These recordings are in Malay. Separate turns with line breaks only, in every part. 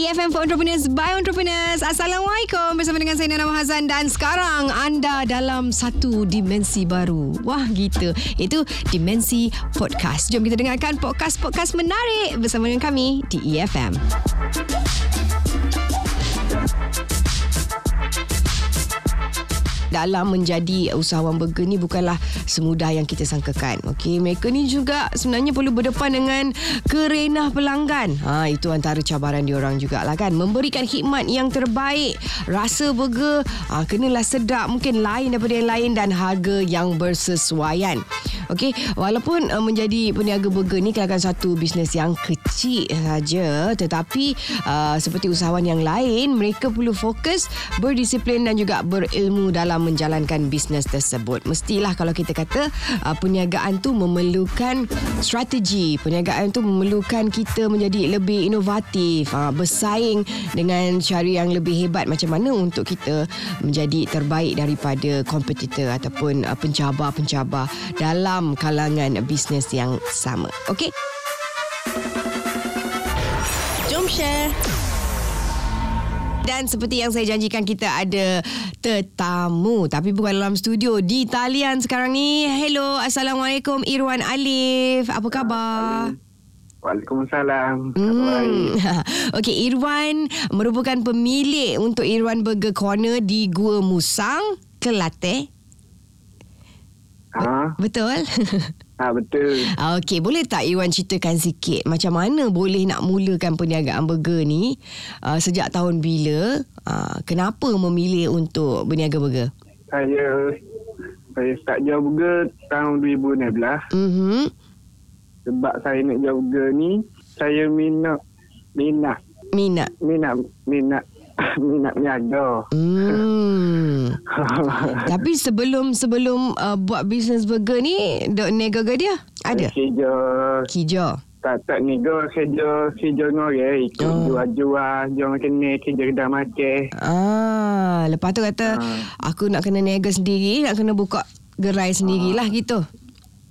EFM for Entrepreneurs by Entrepreneurs. Assalamualaikum bersama dengan saya Nana Hazan dan sekarang anda dalam satu dimensi baru. Wah gitu. Itu dimensi podcast. Jom kita dengarkan podcast-podcast menarik bersama dengan kami di E EFM. Dalam menjadi usahawan burger ni bukanlah semudah yang kita sangkakan. Okey, mereka ni juga sebenarnya perlu berdepan dengan kerenah pelanggan. Ha, itu antara cabaran diorang jugalah kan. Memberikan khidmat yang terbaik. Rasa burger ha, kenalah sedap, mungkin lain daripada yang lain dan harga yang bersesuaian. Okey, walaupun uh, menjadi peniaga burger ni kelakan satu bisnes yang kecil saja, tetapi uh, seperti usahawan yang lain, mereka perlu fokus, berdisiplin dan juga berilmu dalam menjalankan bisnes tersebut. Mestilah kalau kita kata uh, perniagaan tu memerlukan strategi, perniagaan tu memerlukan kita menjadi lebih inovatif, uh, bersaing dengan cara yang lebih hebat macam mana untuk kita menjadi terbaik daripada kompetitor ataupun uh, pencabar-pencabar dalam kalangan bisnes yang sama. Okey? Jom share. Dan seperti yang saya janjikan kita ada tetamu tapi bukan dalam studio di talian sekarang ni. Hello, Assalamualaikum Irwan Alif. Apa khabar?
Waalaikumsalam.
Hmm. Okey, Irwan merupakan pemilik untuk Irwan Burger Corner di Gua Musang, Kelate.
Ha,
Betul?
ha betul.
Okey, boleh tak Irwan ceritakan sikit macam mana boleh nak mulakan perniagaan burger ni uh, sejak tahun bila? Uh, kenapa memilih untuk berniaga burger?
Saya saya start jual burger tahun 2016
Mhm.
sebab saya nak jual burger ni saya minat minat
Minat.
minat minat minat niaga.
Hmm. Tapi sebelum sebelum uh, buat bisnes burger ni, dok nego ke dia? Ada.
Kerja
Kijo.
tak tak niaga kerja kerja orang ikut
Oh.
jual-jual jual makan ni kerja kedai makan.
Ah, lepas tu kata
Ah.
aku nak kena nego sendiri, nak kena buka gerai sendirilah gitu.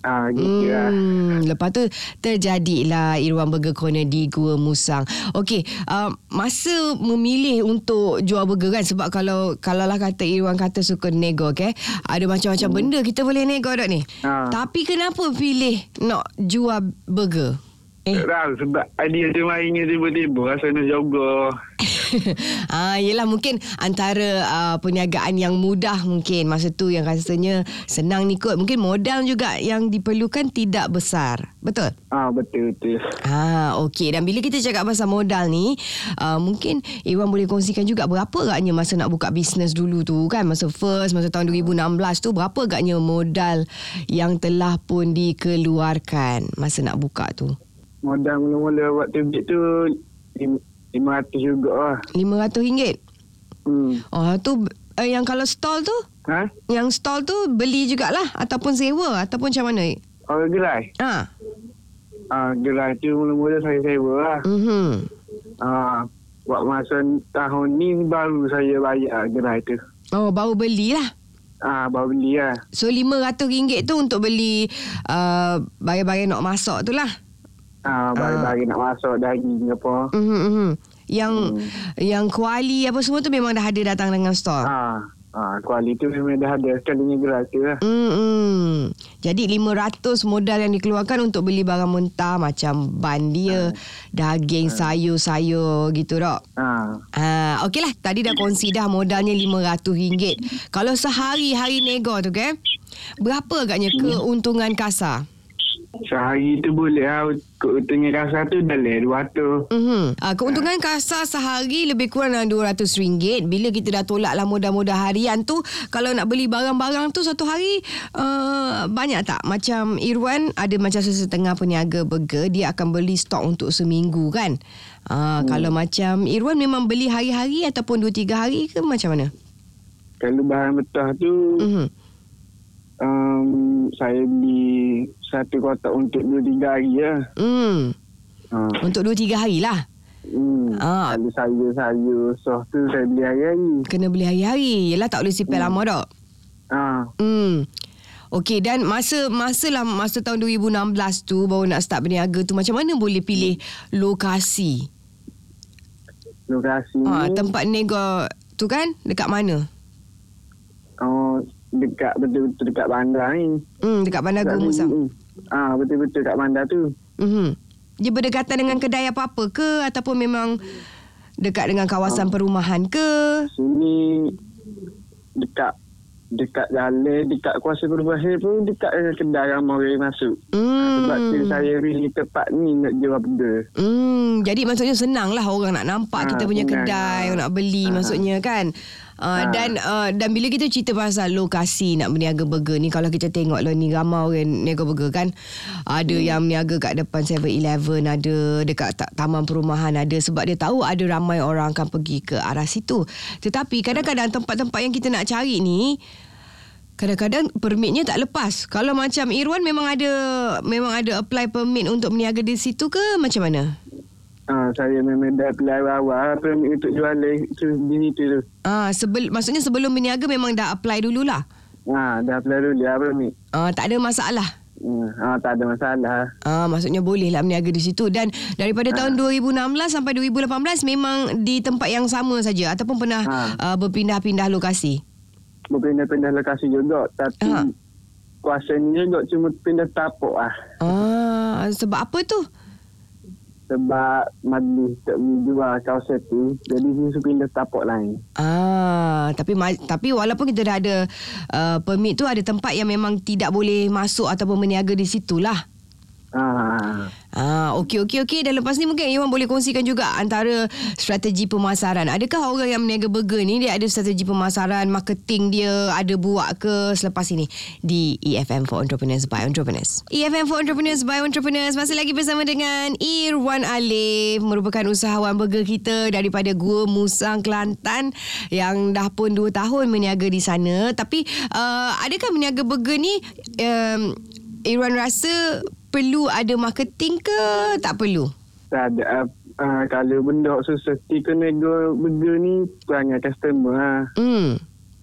Ah gitu lah.
Hmm, lepas tu terjadilah Irwan Burger Corner di Gua Musang. Okey, uh, masa memilih untuk jual burger kan sebab kalau kalau lah kata Irwan kata suka nego okay, ada macam-macam
Hmm.
benda kita boleh nego dok ni.
Ha.
Tapi kenapa pilih nak jual burger? Eh.
Tak tahu sebab idea tu mainnya tiba-tiba rasa nak jaga.
ah, yelah mungkin antara uh, perniagaan yang mudah mungkin masa tu yang rasanya senang ni kot. Mungkin modal juga yang diperlukan tidak besar. Betul?
Ah betul betul.
Ah, okey. Dan bila kita cakap pasal modal ni, uh, mungkin Iwan boleh kongsikan juga berapa agaknya masa nak buka bisnes dulu tu kan? Masa first, masa tahun 2016 tu, berapa agaknya modal yang telah pun dikeluarkan masa nak buka tu?
Modal mula-mula buat tubik tu lim- 500 juga lah.
RM500?
Hmm.
Oh, tu uh, yang kalau stall tu?
Ha?
Yang stall tu beli jugalah ataupun sewa ataupun macam mana?
Orang gerai?
Ah.
Ah, gerai tu mula-mula saya sewa lah.
Mhm.
Ah, buat masa tahun ni baru saya bayar gerai tu.
Oh, baru belilah.
Ah, baru beli lah.
So RM500 tu untuk beli uh, barang-barang nak masak tu lah.
Ah, bagi-bagi nak masuk daging apa.
Mhm, mhm. Yang hmm. yang kuali apa semua tu memang dah ada datang dengan store.
Ah, ah, kualiti tu memang dah ada sekalinya tu lah.
Hmm, hmm. Jadi 500 modal yang dikeluarkan untuk beli barang mentah macam ban dia, daging, sayur-sayur gitu tak?
Ah,
Ha, okeylah. Tadi dah kongsi dah modalnya RM500. Kalau sehari hari nego tu ke, berapa agaknya keuntungan kasar?
Sehari tu boleh lah. Keuntungan kasar tu dalam 200.
Mhm. Uh, keuntungan kasar sehari lebih kurang dalam RM200. Bila kita dah tolak lah modal-modal harian tu, kalau nak beli barang-barang tu satu hari uh, banyak tak? Macam Irwan ada macam sesetengah peniaga burger, dia akan beli stok untuk seminggu kan? Uh, hmm. Kalau macam Irwan memang beli hari-hari ataupun 2-3 hari ke macam mana?
Kalau bahan mentah tu,
Mhm.
Um, saya beli satu kotak untuk 2-3 hari lah.
Hmm.
Ah.
Untuk 2-3 hari lah.
Hmm.
Ah.
Kalau sayur-sayur sos tu saya beli hari-hari.
Kena beli hari-hari. Yelah tak boleh simpan lama tak?
Ah.
Hmm. Okey dan masa masa lah masa tahun 2016 tu baru nak start berniaga tu macam mana boleh pilih lokasi?
Lokasi
Ha,
ni
tempat nego tu kan dekat mana?
oh, dekat betul-betul dekat bandar ni.
Hmm, dekat Bandar
Dekat
Gua Musang.
sini. Ah, betul-betul kat bandar tu.
Mhm. Dia berdekatan dengan kedai apa-apa ke ataupun memang dekat dengan kawasan perumahan ke?
Sini dekat dekat jalan, dekat kuasa perubahan pun dekat dengan kedai ramai orang masuk.
Hmm.
Sebab tu saya pilih tempat ni nak jual benda.
Hmm, jadi maksudnya senang lah orang nak nampak
Ha,
kita punya
senang.
kedai, orang nak beli
Ha.
maksudnya kan. Uh,
Ha.
dan uh, dan bila kita cerita pasal lokasi nak berniaga burger ni kalau kita tengok lah ni ramai orang niaga burger kan ada
Hmm.
yang niaga kat depan 7-Eleven ada dekat ta- taman perumahan ada sebab dia tahu ada ramai orang akan pergi ke arah situ tetapi kadang-kadang tempat-tempat yang kita nak cari ni Kadang-kadang permitnya tak lepas. Kalau macam Irwan memang ada memang ada apply permit untuk berniaga di situ ke macam mana?
Ah, saya memang dah apply awal untuk jual tu di situ tu.
Ah, sebel, maksudnya sebelum berniaga memang dah apply dululah.
Ah, dah apply dulu ya permit.
Ah, tak ada masalah.
Hmm, ah, tak ada masalah.
Ah, maksudnya boleh lah berniaga di situ dan daripada tahun 2016 sampai 2018 memang di tempat yang sama saja ataupun pernah
Ha.
uh, berpindah-pindah lokasi.
Berpindah-pindah lokasi juga. Tapi
Ha.
kuasanya juga cuma pindah tapak lah.
Ah, sebab apa tu?
Sebab majlis tak jual kawasan tu. Jadi dia pindah tapak lain.
Ah, tapi tapi walaupun kita dah ada uh, permit tu ada tempat yang memang tidak boleh masuk ataupun berniaga di situlah.
Ah,
Ah, okey okey okey dan lepas ni mungkin Iwan boleh kongsikan juga antara strategi pemasaran. Adakah orang yang berniaga burger ni dia ada strategi pemasaran, marketing dia ada buat ke selepas ini di EFM for Entrepreneurs by Entrepreneurs. EFM for Entrepreneurs by Entrepreneurs masih lagi bersama dengan Irwan Alif merupakan usahawan burger kita daripada Gua Musang Kelantan yang dah pun 2 tahun berniaga di sana. Tapi uh, adakah berniaga burger ni um, Irwan rasa perlu ada marketing ke tak perlu?
tak ada. Uh, kalau benda susah, kita nego burger ni perangai customer lah.
Hmm.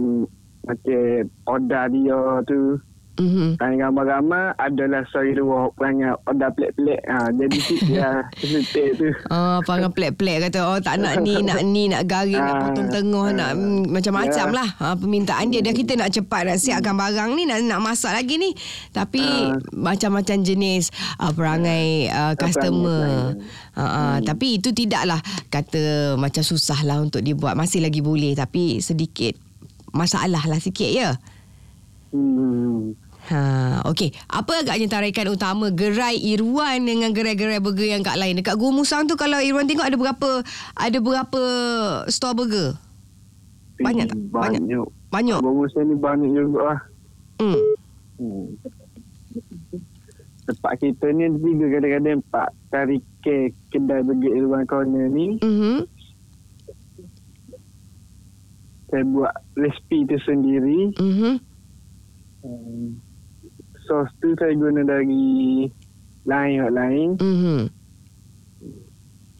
Hmm, macam order dia tu.
Mhm.
Tanya ramai-ramai adalah sorry dua perangai order pelik-pelik. Ha, jadi situ lah kesetik tu.
Ah, perangai pelik-pelik kata oh tak nak ni, nak ni, nak garing, nak
Ah,
potong tengah,
ah.
nak mm, macam-macam
Ya.
lah ah, permintaan dia. Dan kita nak cepat nak siapkan barang ni, nak nak masak lagi ni. Tapi
Ah.
macam-macam jenis ah, perangai ah, customer. Ah, ah, Tapi itu tidaklah kata macam susah lah untuk dibuat. Masih lagi boleh tapi sedikit masalah lah sikit ya.
Hmm.
Ha, okey. Apa agaknya tarikan utama gerai Irwan dengan gerai-gerai burger yang kat lain? Dekat Gua Musang tu kalau Irwan tengok ada berapa ada berapa store burger? Banyak tak? Banyak.
Banyak.
Banyak.
Baru saya ni banyak juga lah.
Hmm.
Hmm. Tempat kita ni ada tiga kadang-kadang empat tarikan kedai burger Irwan Corner ni.
Mhm.
Saya buat resipi tu sendiri.
Mhm.
Hmm. Sos tu saya guna dari lain-lain.
Mhm.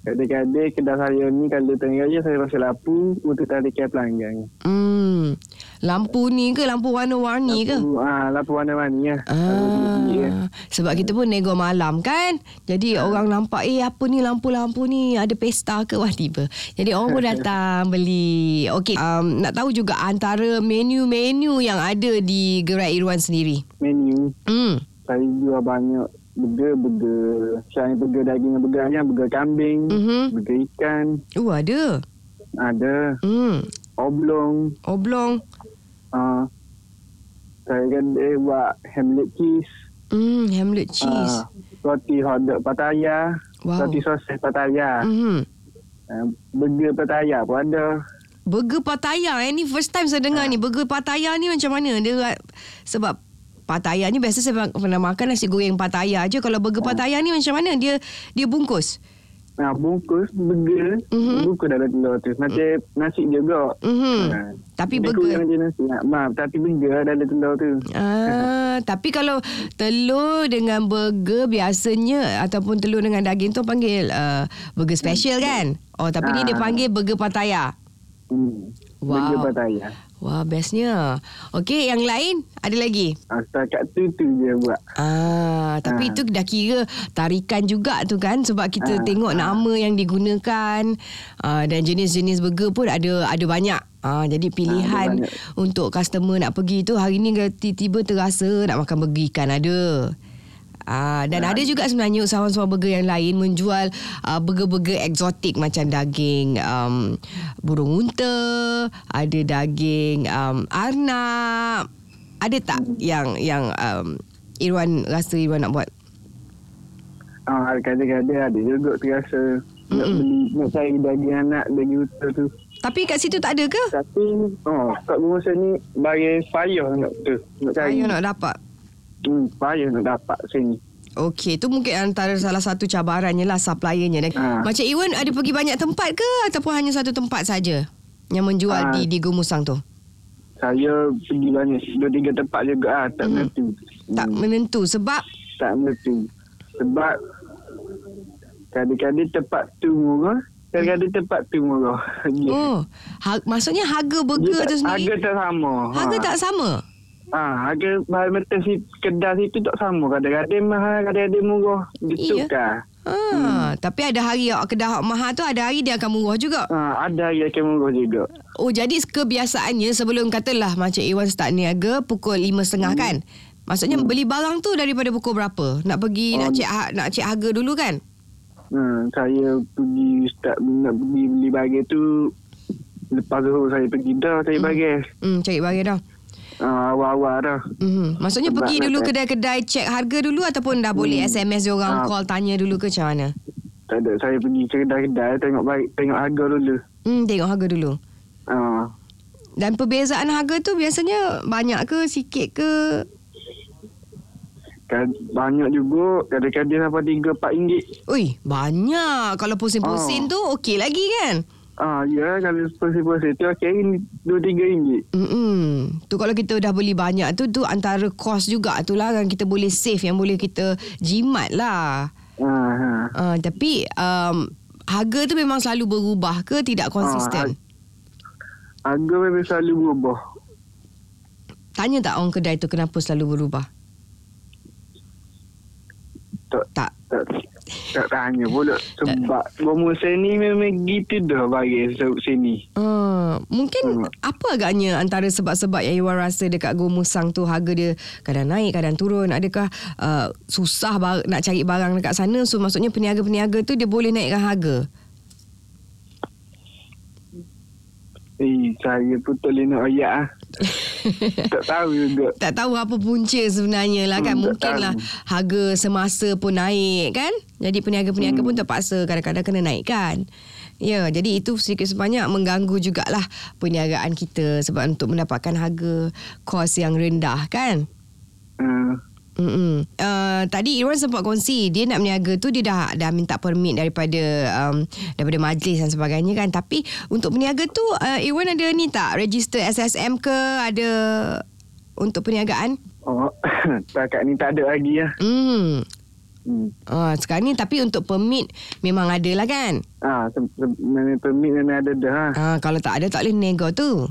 Kadang-kadang kedai saya ni kalau tengah raya saya rasa lapu untuk tarikan pelanggan.
Hmm. Lampu ni ke lampu warna-warni ke?
Lampu, ah, lampu warna-warni lah.
Ah, sebab kita pun nego malam kan. Jadi orang nampak eh apa ni lampu-lampu ni ada pesta ke wah tiba. Jadi orang pun datang beli. Okey, um, nak tahu juga antara menu-menu yang ada di Gerai Irwan sendiri.
Menu
Hmm.
saya jual banyak burger, burger. Saya burger daging dan burger ayam, burger kambing,
Mhm.
burger ikan.
Oh ada.
Ada
Hmm.
oblong.
Oblong.
Uh, saya kan dia buat hamlet cheese.
Hmm, Hamlet cheese.
Ah, roti hotdog Pattaya.
Wow.
Roti sosis Pattaya.
Mhm.
Uh, burger Pattaya pun ada.
Burger Pattaya eh ni first time saya dengar ni. Burger Pattaya ni macam mana? Dia sebab Pattaya ni biasa saya pernah makan nasi goreng Pattaya je. Kalau burger Pattaya ni macam mana? Dia dia bungkus.
Nah, bungkus burger.
Mhm.
Bungkus dalam telur tu. Macam nasi juga.
Mhm.
Ah.
Tapi
Dia
burger
kurang je nasi. Ah, Maaf, tapi burger dalam telur tu.
Ah, tapi kalau telur dengan burger biasanya ataupun telur dengan daging tu panggil uh, burger special kan? Oh, tapi ni dia
Ah.
panggil burger Pattaya.
Hmm.
Wow.
Burger Pattaya.
Wah, bestnya. Okey, yang lain ada lagi?
Ah, setakat tu tu je buat.
Ah, tapi
Ah.
itu dah kira tarikan juga tu kan sebab kita
Ah,
tengok nama yang digunakan ah, dan jenis-jenis burger pun ada ada banyak. Ah, jadi pilihan
banyak.
untuk customer nak pergi tu hari ni tiba-tiba terasa nak makan burger ikan ada. Ah, dan ada juga sebenarnya usahawan-usahawan burger yang lain menjual uh, burger-burger eksotik macam daging um, burung unta, ada daging um, arnab. Ada tak yang yang um, Irwan rasa Irwan nak buat?
Ah, kadang-kadang ada juga terasa nak beli, nak cari daging anak, daging uta tu.
Tapi kat situ tak ada ke?
Tapi, oh, kat rumah saya ni, bagi payah nak tu. Nak cari.
Ayah nak dapat.
Hmm, payah nak dapat sini.
Okey, tu mungkin antara salah satu cabarannya lah suppliernya.
Ah.
Macam Iwan ada pergi banyak tempat ke ataupun hanya satu tempat saja yang menjual
Ah.
di di Gumusang tu?
Saya pergi banyak, dua tiga tempat juga ah, tak
Hmm.
menentu.
Tak
Hmm,
menentu sebab
tak menentu. Sebab, kadang-kadang tempat tu murah, kadang-kadang tempat tu murah.
oh, ha, maksudnya harga
Dia
burger
tak-
tu sendiri
Harga tak sama.
harga
Ha.
tak sama.
Ah, harga bahan si kedai situ tak sama. Kadang-kadang mahal, kadang-kadang murah. Gitu
Iya.
kan.
Ha,
Hmm.
tapi ada hari awak kedai hak mahal tu ada hari dia akan murah juga.
Ah, ada yang akan murah juga.
Oh jadi kebiasaannya sebelum katalah macam Iwan start niaga pukul 5.30 kan. Maksudnya beli barang tu daripada pukul berapa? Nak pergi nak
Oh.
cek ha- nak cek harga dulu kan?
Hmm, saya pergi start nak pergi beli bagai tu lepas tu saya pergi dah saya bagai.
Hmm, cari barang dah.
Ah, awal-awal dah.
Hmm. Maksudnya
Sebab
pergi dulu kedai-kedai cek harga dulu ataupun dah boleh
Hmm.
SMS dia orang
Ah.
call tanya dulu ke macam mana?
Tak ada saya pergi kedai-kedai tengok baik tengok harga dulu.
Hmm, tengok harga dulu.
Ah,
Dan perbezaan harga tu biasanya banyak ke sikit ke?
kan banyak juga kadang-kadang sampai 3 4 ringgit.
Ui, banyak. Kalau pusing-pusing
Oh.
tu okey lagi kan?
Ah, ya kalau porsi-porsi tu akhirnya 2 3 ringgit.
Hmm, tu kalau kita dah beli banyak tu tu antara kos juga tu lah yang kita boleh save yang boleh kita jimat lah.
Ah, ha.
Uh, tapi um, harga tu memang selalu berubah ke tidak konsisten?
Harga memang selalu berubah.
Tanya tak orang kedai tu kenapa selalu berubah?
Tak
Tak.
tak, tak tanya pula sebab bomo sini memang gitu dah bagi se- sini.
Uh, mungkin
Hmm.
apa agaknya antara sebab-sebab yang Iwan rasa dekat Go Musang tu harga dia kadang naik kadang turun adakah uh, susah bar- nak cari barang dekat sana so maksudnya peniaga-peniaga tu dia boleh naikkan harga
Eh, saya pun tak boleh nak ayak ah. tak tahu juga.
tak tahu apa punca sebenarnya lah kan
Hmm,
mungkinlah harga semasa pun naik kan jadi peniaga-peniaga
Hmm.
pun terpaksa kadang-kadang kena naikkan Ya, jadi itu sedikit sebanyak mengganggu jugalah perniagaan kita sebab untuk mendapatkan harga kos yang rendah kan.
Uh,
Mm-mm. Uh, tadi Irwan sempat kongsi dia nak berniaga tu dia dah dah minta permit daripada um, daripada majlis dan sebagainya kan tapi untuk berniaga tu uh, Irwan ada ni tak register SSM ke ada untuk perniagaan
oh, setakat ni tak ada lagi lah.
hmm
Hmm.
uh, sekarang ni tapi untuk permit memang ada lah kan
Ah, permit memang ada dah. ah.
uh, kalau tak ada tak boleh nego tu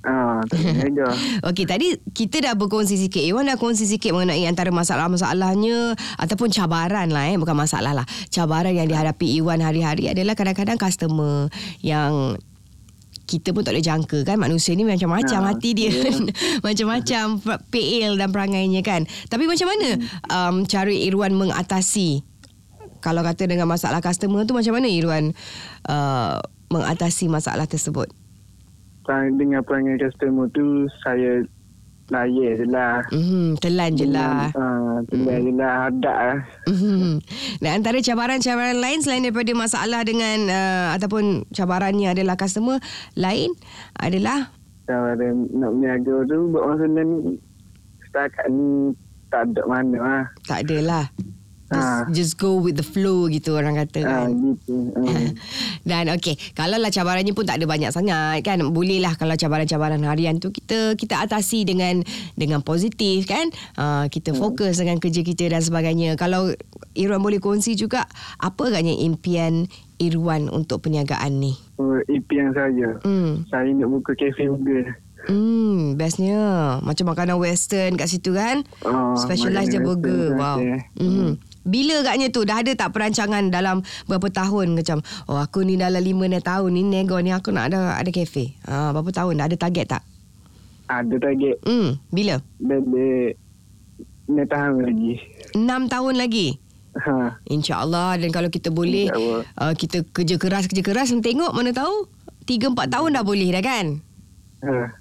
Ah.
Okey, tadi kita dah berkongsi sikit. Iwan dah kongsi sikit mengenai antara masalah-masalahnya ataupun cabaran lah eh. Bukan masalah lah. Cabaran yang dihadapi Iwan hari-hari adalah kadang-kadang customer yang kita pun tak boleh jangka kan manusia ni macam-macam
Ha,
hati dia macam-macam PL dan perangainya kan tapi macam mana um, cara Irwan mengatasi kalau kata dengan masalah customer tu macam mana Irwan uh, mengatasi masalah tersebut
Dengan perangai customer tu, saya layan je lah.
mm-hmm, telan je lah
Ah, telan je lah. Hadap lah.
Mhm. Dan antara cabaran-cabaran lain selain daripada masalah dengan uh, ataupun cabarannya adalah customer lain adalah
ada nak berniaga tu, buat masa ni, setakat ni tak ada mana lah.
tak adalah. Just,
Ah.
just go with the flow gitu orang kata
Ah,
kan.
gitu. Ah.
Dan okey, kalau lah cabarannya pun tak ada banyak sangat kan. Bolehlah kalau cabaran-cabaran harian tu kita kita atasi dengan dengan positif kan. Uh, kita fokus dengan kerja kita dan sebagainya. Kalau Irwan boleh kongsi juga apa agaknya impian Irwan untuk perniagaan ni?
uh, impian saya.
Hmm.
Saya nak buka kafe burger.
Hmm, bestnya. Macam makanan western kat situ kan?
Oh,
Specialize dia burger. Wow.
saja.
Bila agaknya tu dah ada tak perancangan dalam berapa tahun macam oh aku ni dalam 5 6 tahun ni nego ni aku nak ada ada kafe. Ha berapa tahun dah ada target tak?
Ada target.
Hmm, bila?
Bebe ni tahan lagi.
6 tahun lagi.
Ha.
InsyaAllah Dan kalau kita boleh uh, Kita kerja keras Kerja keras Tengok mana tahu 3-4 tahun dah boleh dah kan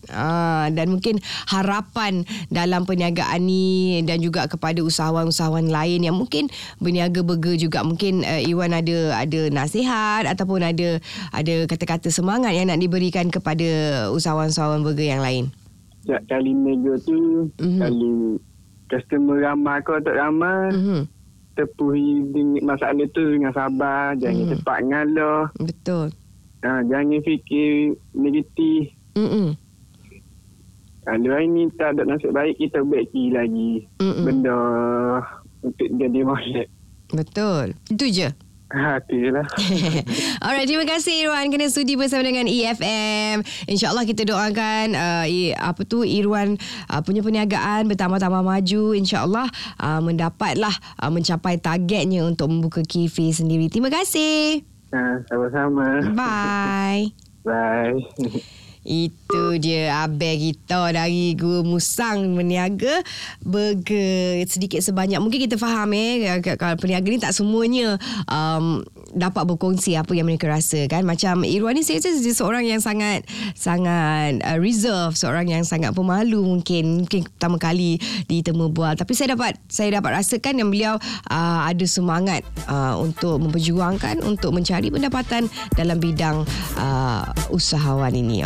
Ah, dan mungkin harapan dalam perniagaan ni dan juga kepada usahawan-usahawan lain yang mungkin berniaga burger juga mungkin uh, Iwan ada ada nasihat ataupun ada ada kata-kata semangat yang nak diberikan kepada usahawan-usahawan burger yang lain.
Setiap kali nego tu,
Mhm.
mm-hmm. kali customer ramai kau tak ramai, mm-hmm.
Mhm.
tepuhi dengan masalah tu dengan sabar, jangan mm. cepat ngalah,
Betul.
ha, jangan fikir negatif.
Mm-mm.
Kalau hari ni tak ada nasib baik, kita baiki lagi
Mm-mm.
benda untuk jadi molek.
Betul. Itu je.
Ha, tu je lah.
Alright, terima kasih Irwan kena sudi bersama dengan EFM. InsyaAllah kita doakan uh, i, apa tu Irwan uh, punya perniagaan bertambah-tambah maju. InsyaAllah uh, mendapatlah uh, mencapai targetnya untuk membuka kafe sendiri. Terima kasih.
ha, sama-sama.
Bye.
Bye.
Itu dia Abel kita dari Guru Musang Meniaga. Burger Sedikit sebanyak. Mungkin kita faham eh Kalau peniaga ni tak semuanya. Um, Dapat berkongsi Apa yang mereka rasa kan Macam Irwan ni Saya rasa seorang yang sangat Sangat uh, reserve Seorang yang sangat pemalu Mungkin Mungkin pertama kali Ditemu bual. Tapi saya dapat Saya dapat rasakan Yang beliau uh, Ada semangat uh, Untuk memperjuangkan Untuk mencari pendapatan Dalam bidang uh, Usahawan ini